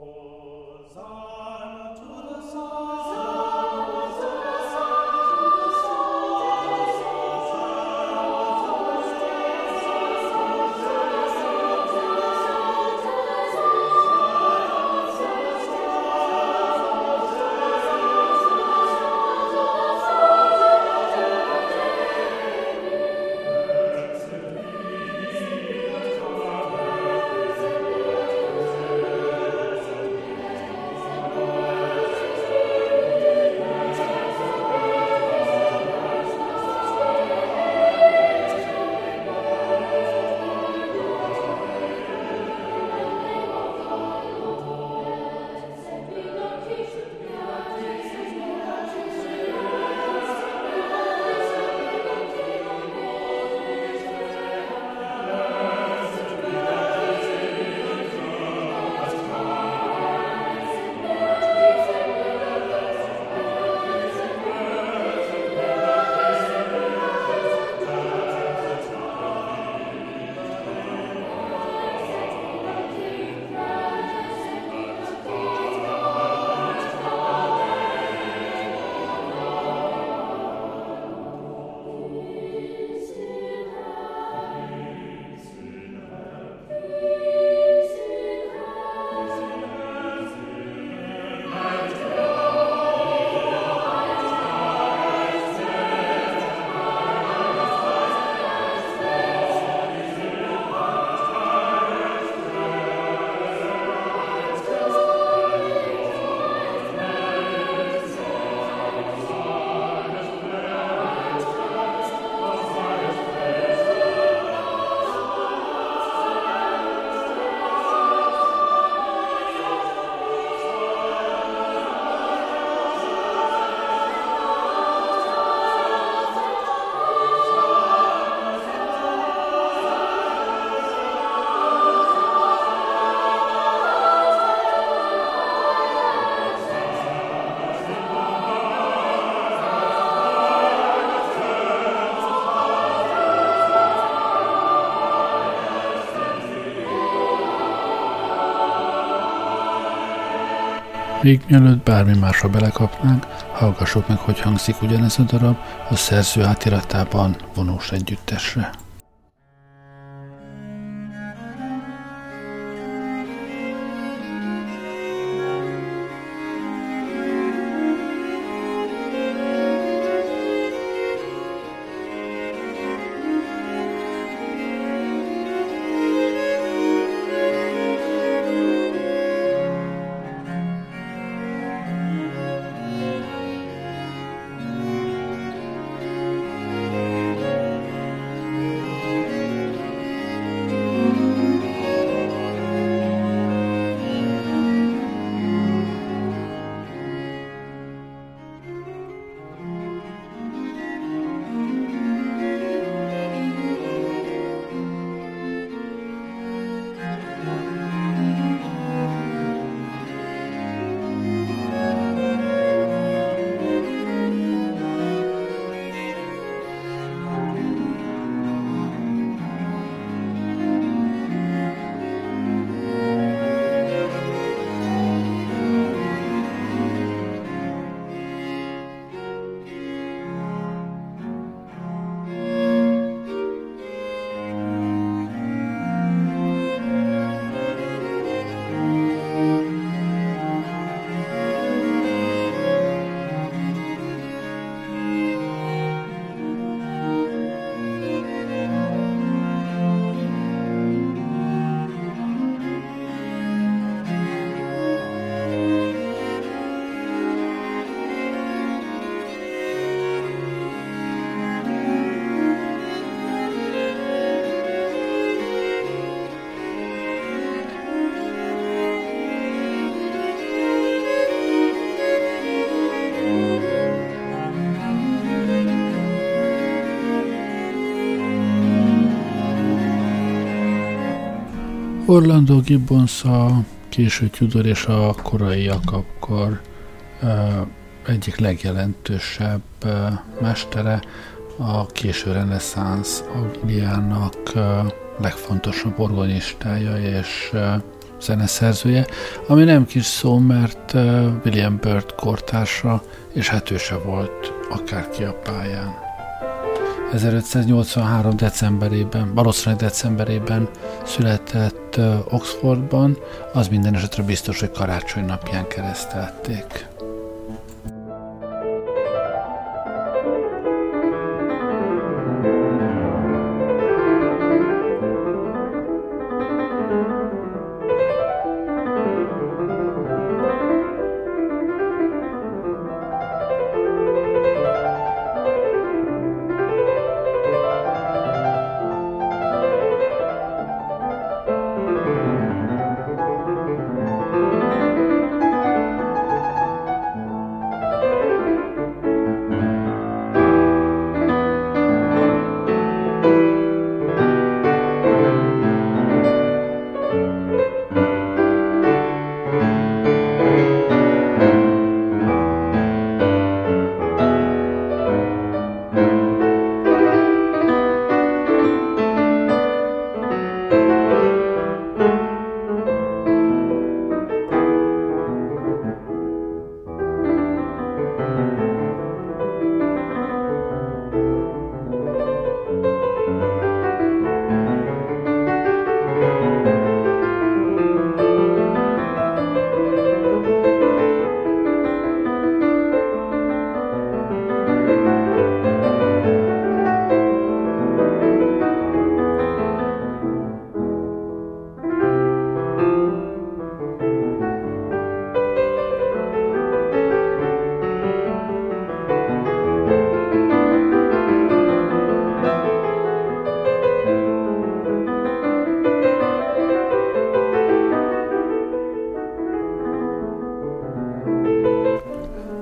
Oh. Még mielőtt bármi másra belekapnánk, hallgassuk meg, hogy hangzik ugyanez a darab a szerző átiratában vonós együttesre. Orlando Gibbons a késő Tudor és a korai Jakabkor egyik legjelentősebb mestere, a késő reneszánsz Angliának legfontosabb organistája és zeneszerzője, ami nem kis szó, mert William Byrd kortársa, és hát ő se volt akárki a pályán. 1583. decemberében, valószínűleg decemberében született Oxfordban, az minden esetre biztos, hogy karácsony napján keresztelték.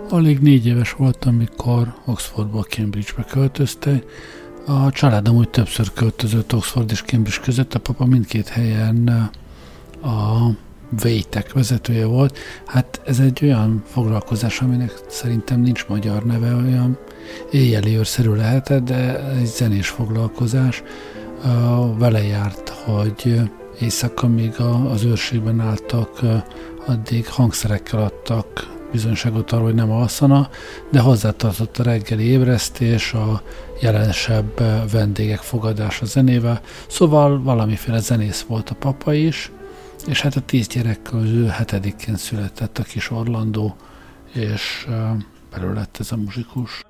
Alig négy éves voltam, amikor Oxfordból Cambridgebe költözte. A családom úgy többször költözött Oxford és Cambridge között, a papa mindkét helyen a Vétek vezetője volt. Hát ez egy olyan foglalkozás, aminek szerintem nincs magyar neve, olyan éjjeli őrszerű lehetett, de egy zenés foglalkozás. Vele járt, hogy éjszaka, míg az őrségben álltak, addig hangszerekkel adtak bizonyságot arról, hogy nem alszana, de hozzátartott a reggeli ébresztés, a jelensebb vendégek fogadása zenével, szóval valamiféle zenész volt a papa is, és hát a tíz gyerek közül hetedikén született a kis Orlandó, és belőle lett ez a muzsikus.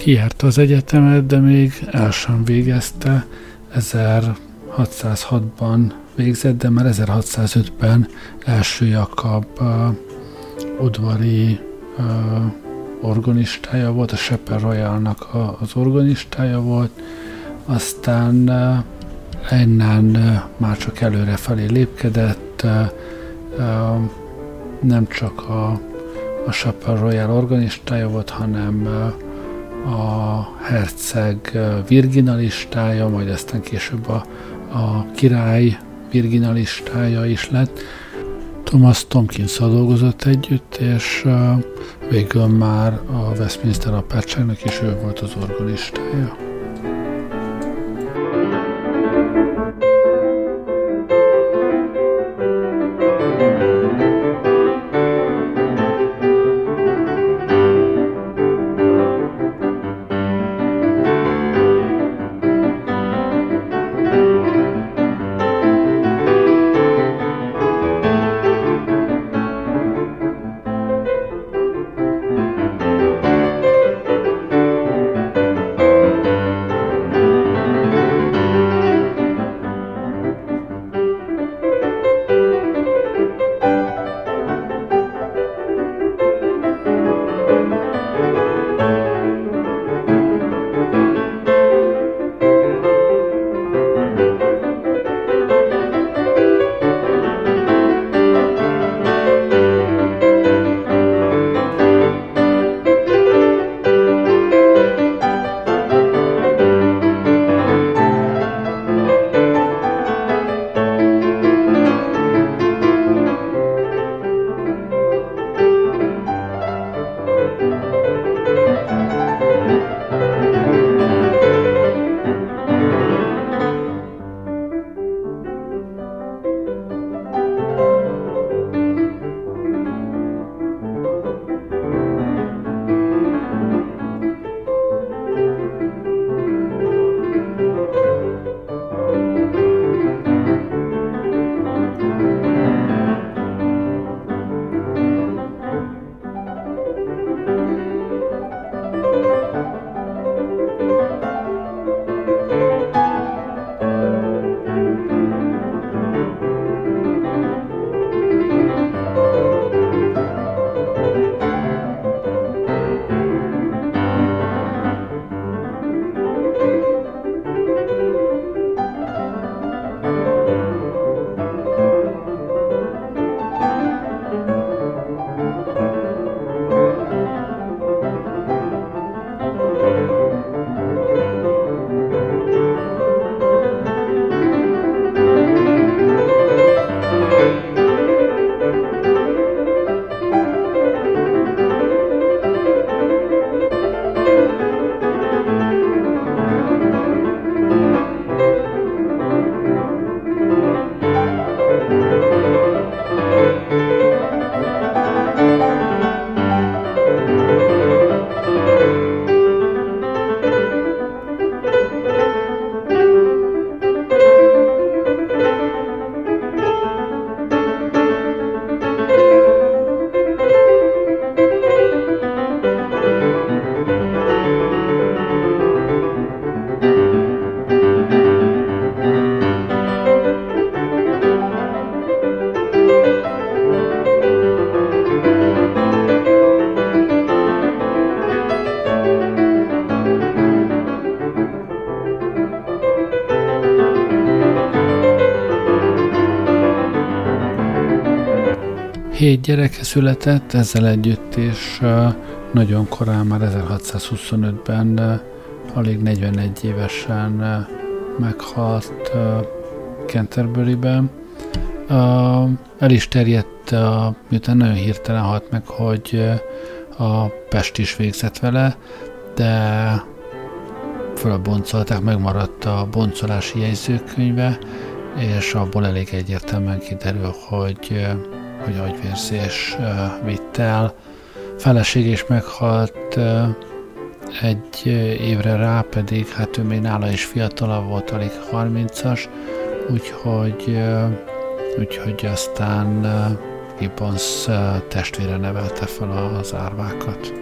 Kijárta az egyetemet, de még el sem végezte. 1606-ban végzett, de már 1605-ben első Jakab uh, udvari uh, organistája volt, a Shepherd Royalnak az organistája volt, aztán uh, innen uh, már csak előre felé lépkedett, uh, uh, nem csak a, a Shepherd Royal organistája volt, hanem uh, a herceg virginalistája, majd aztán később a, a király virginalistája is lett. Thomas tompkins dolgozott együtt, és végül már a Westminster apátságnak is ő volt az organistája. Hét gyereke született, ezzel együtt, és nagyon korán, már 1625-ben, alig 41 évesen meghalt Canterbury-ben. El is terjedt, miután nagyon hirtelen halt meg, hogy a Pest is végzett vele, de fölboncolták, megmaradt a boncolási jegyzőkönyve, és abból elég egyértelműen kiderül, hogy hogy agyvérzés vitt el. Feleség is meghalt egy évre rá, pedig hát ő még nála is fiatalabb volt, alig 30-as, úgyhogy, úgyhogy aztán Gibbons testvére nevelte fel az árvákat.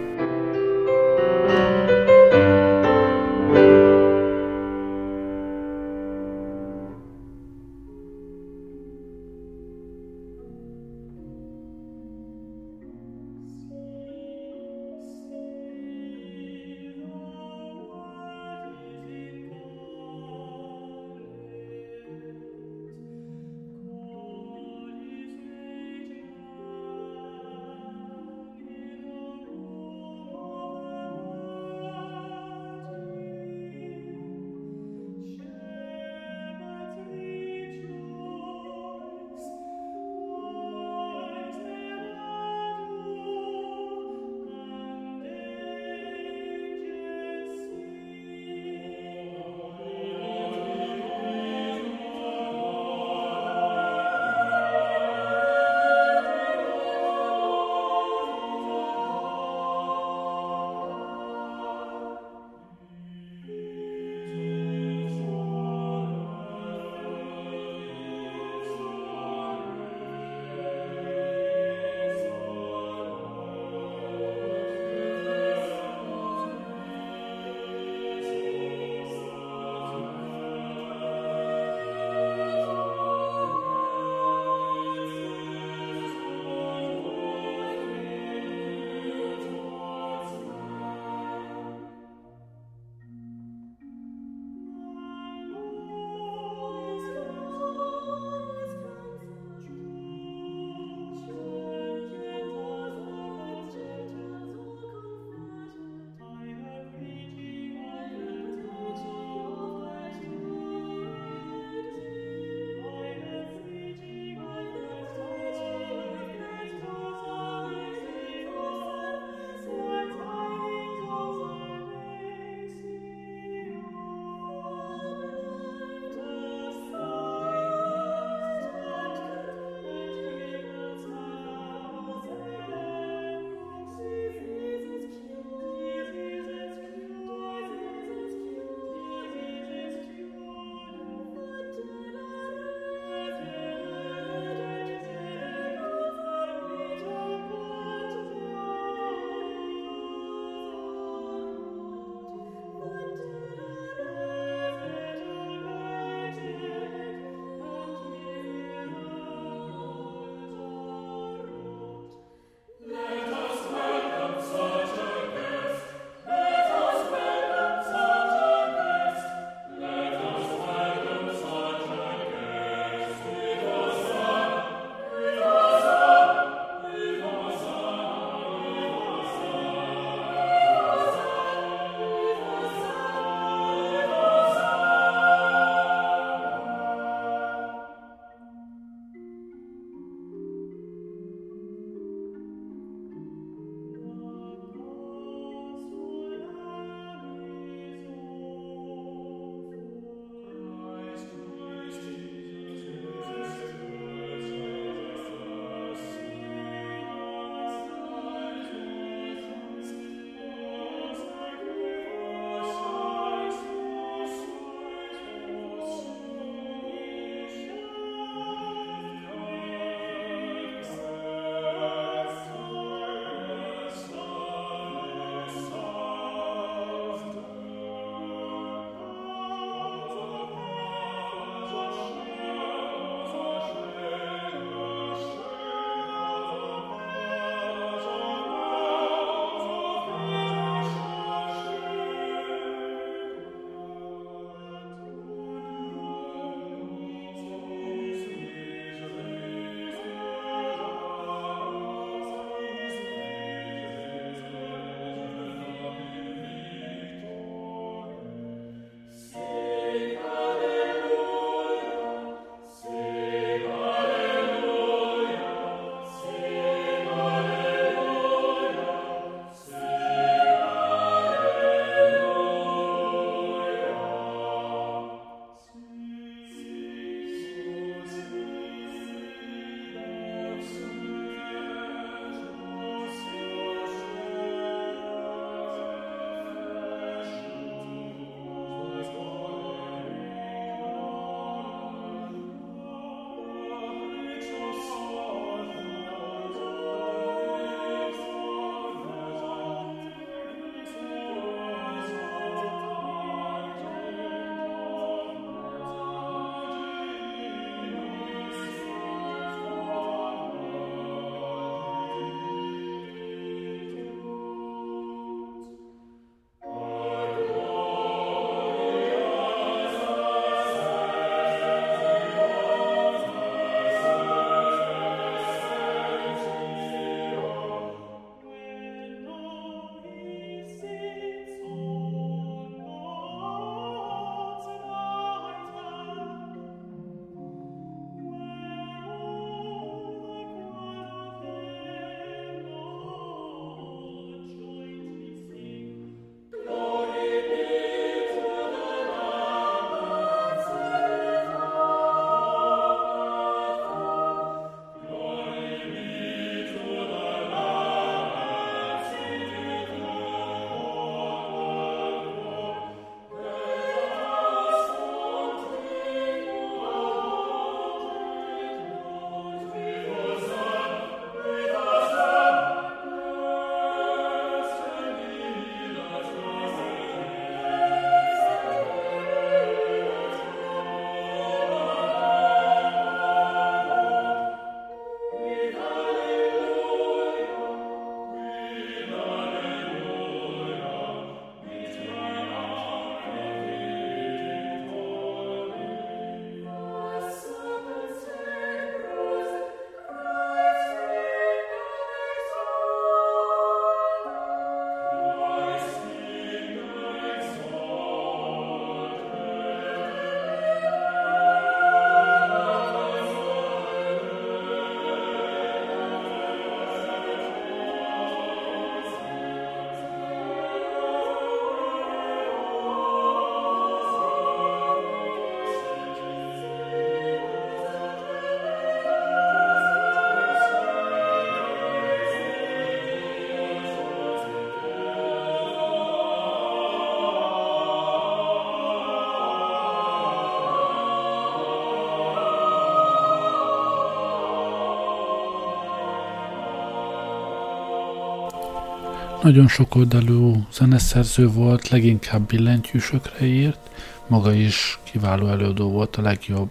Nagyon sokoldalú zeneszerző volt, leginkább billentyűsökre írt, maga is kiváló előadó volt, a legjobb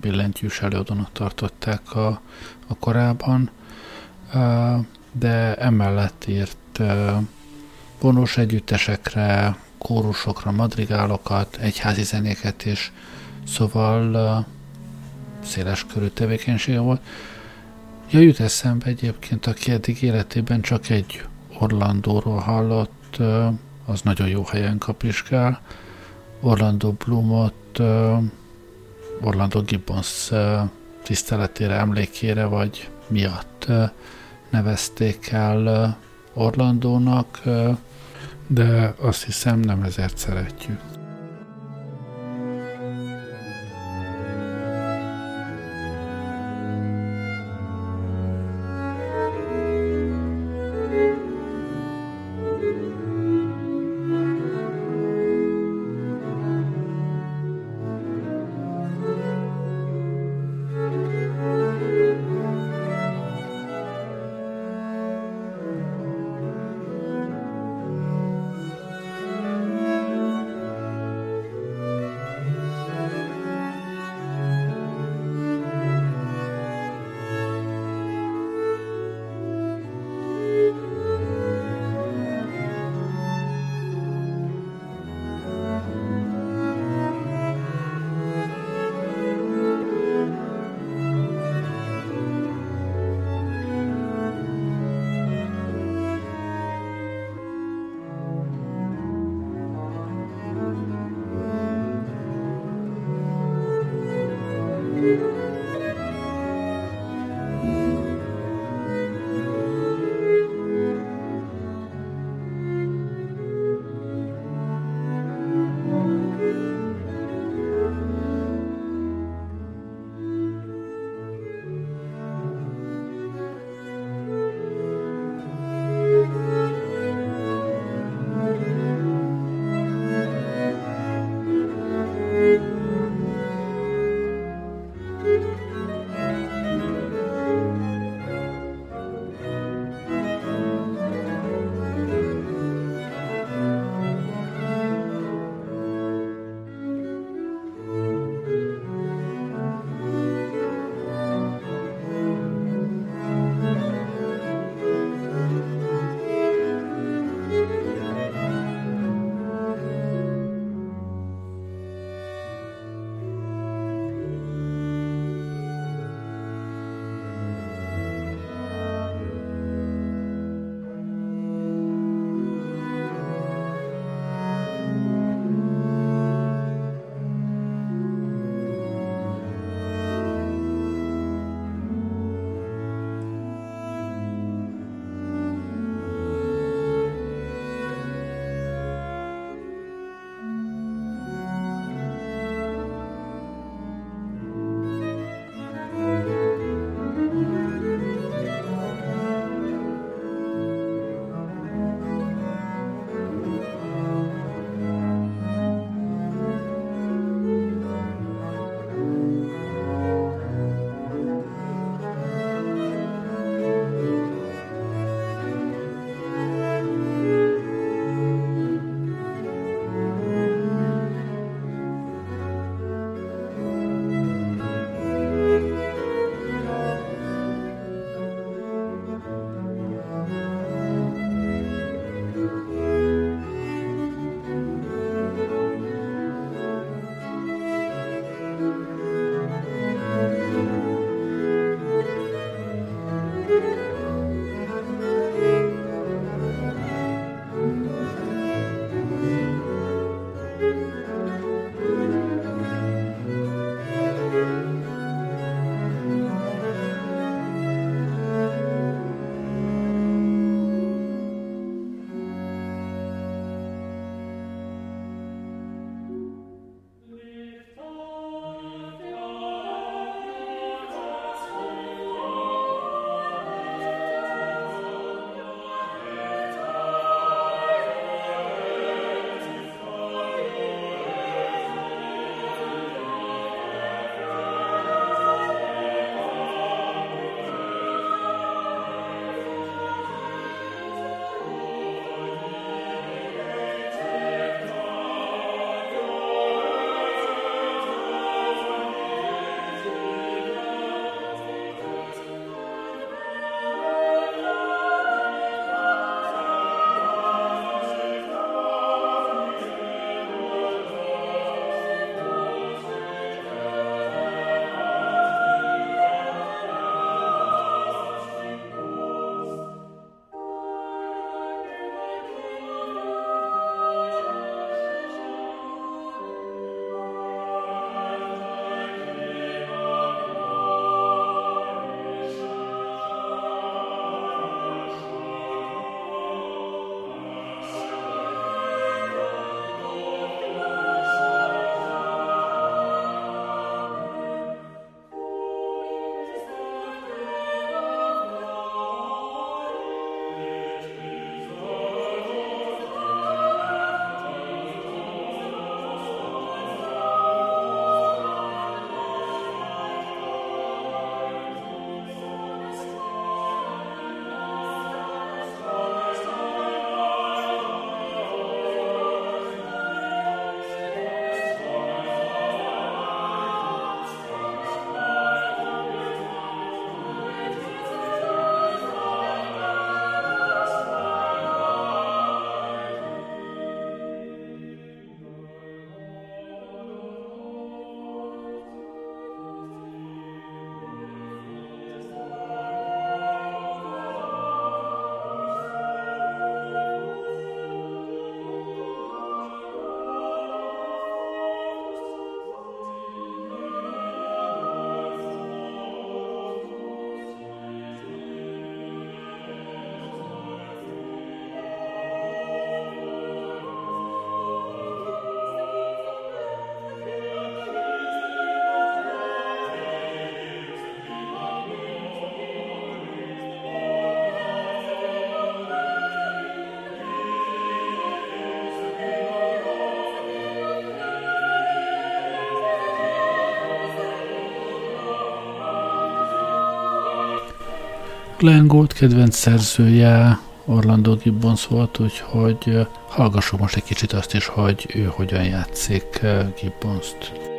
billentyűs előadónak tartották a, a korában, de emellett írt vonós együttesekre, kórusokra, madrigálokat, egyházi zenéket is, szóval széles körű tevékenysége volt. Ja, jut eszembe egyébként, aki eddig életében csak egy Orlandóról hallott, az nagyon jó helyen kapiskál. Orlando Bloomot Orlando Gibbons tiszteletére, emlékére vagy miatt nevezték el Orlandónak, de azt hiszem nem ezért szeretjük. Glenn Gold kedvenc szerzője Orlando Gibbons volt, úgyhogy hallgassuk most egy kicsit azt is, hogy ő hogyan játszik Gibbons-t.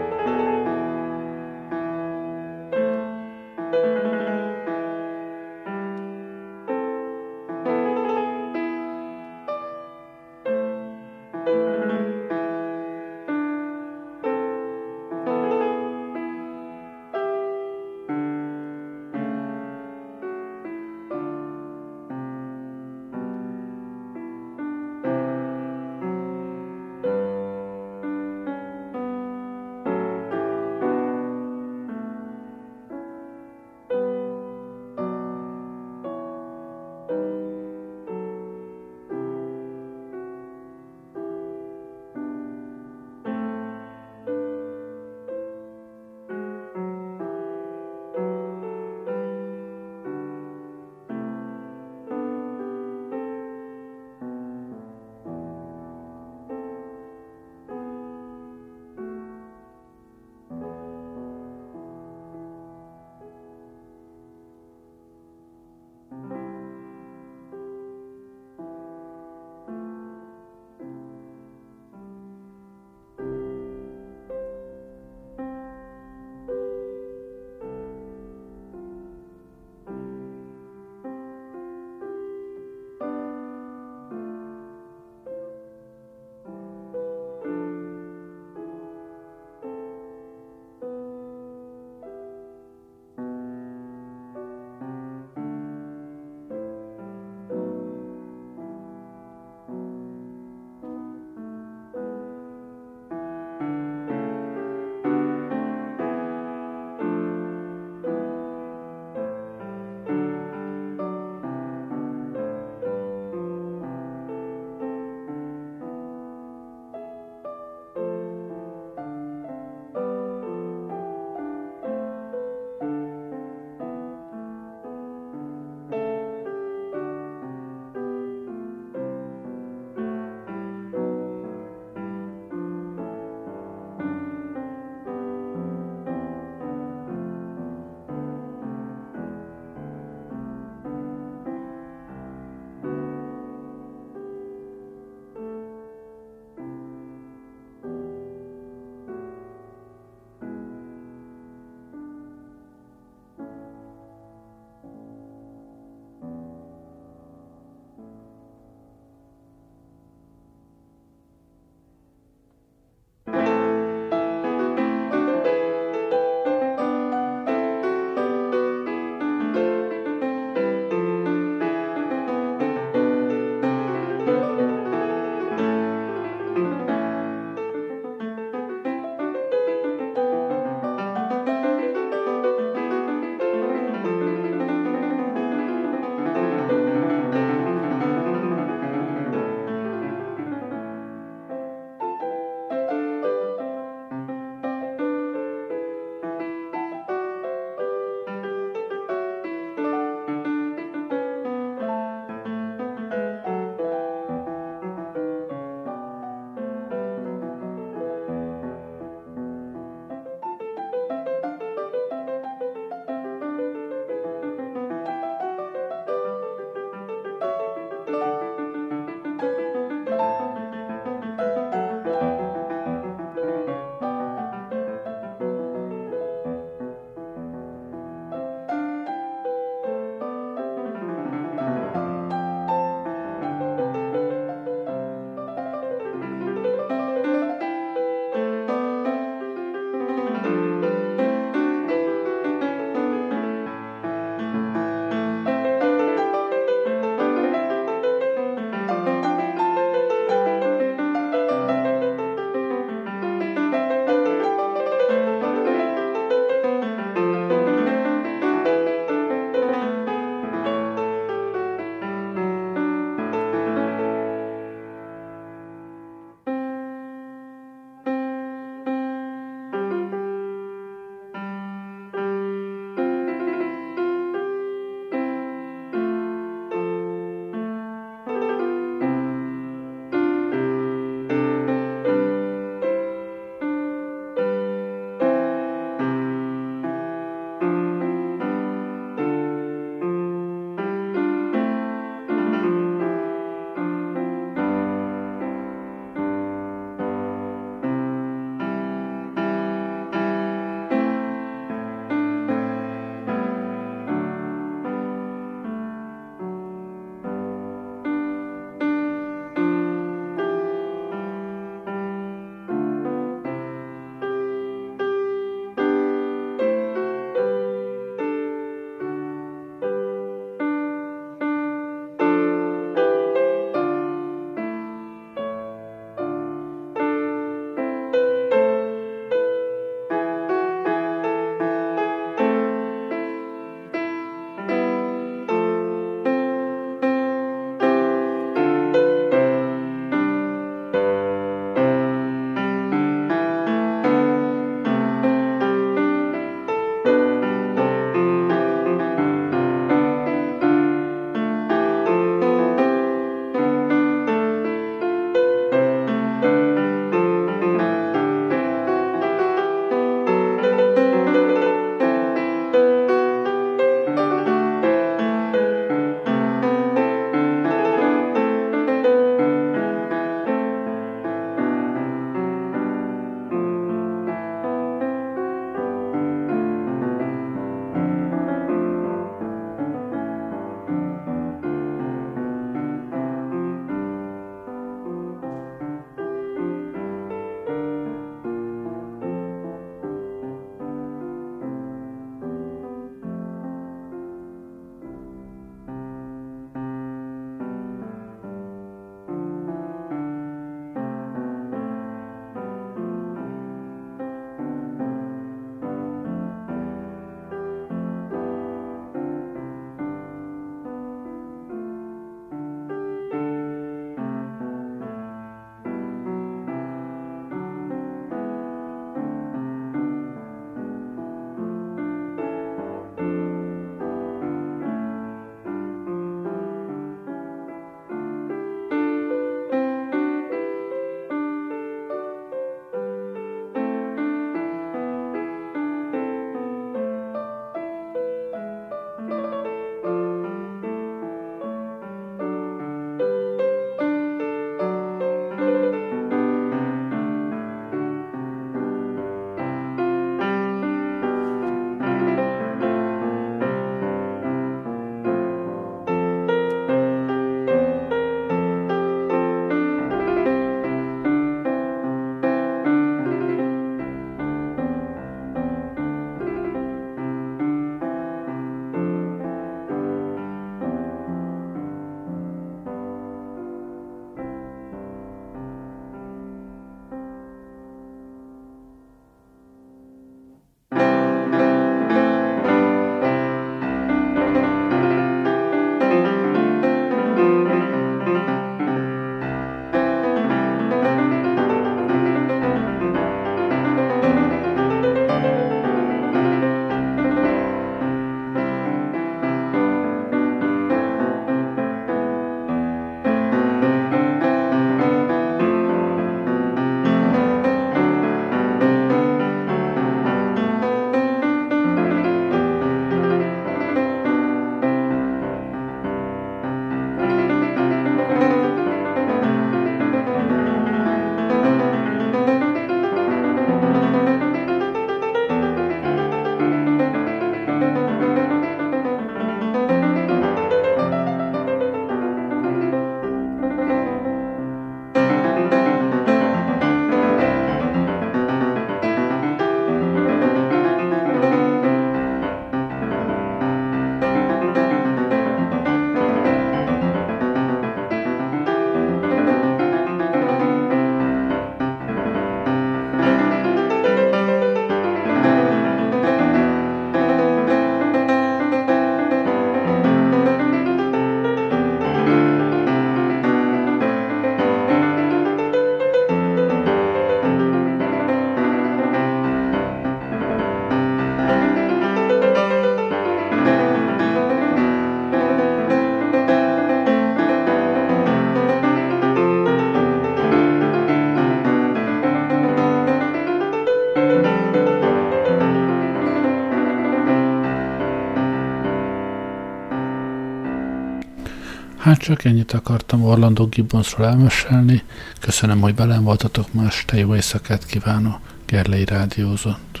Hát csak ennyit akartam Orlando Gibbonsról elmesélni. Köszönöm, hogy velem voltatok, más te jó éjszakát kívánok. Gerlei Rádiózott.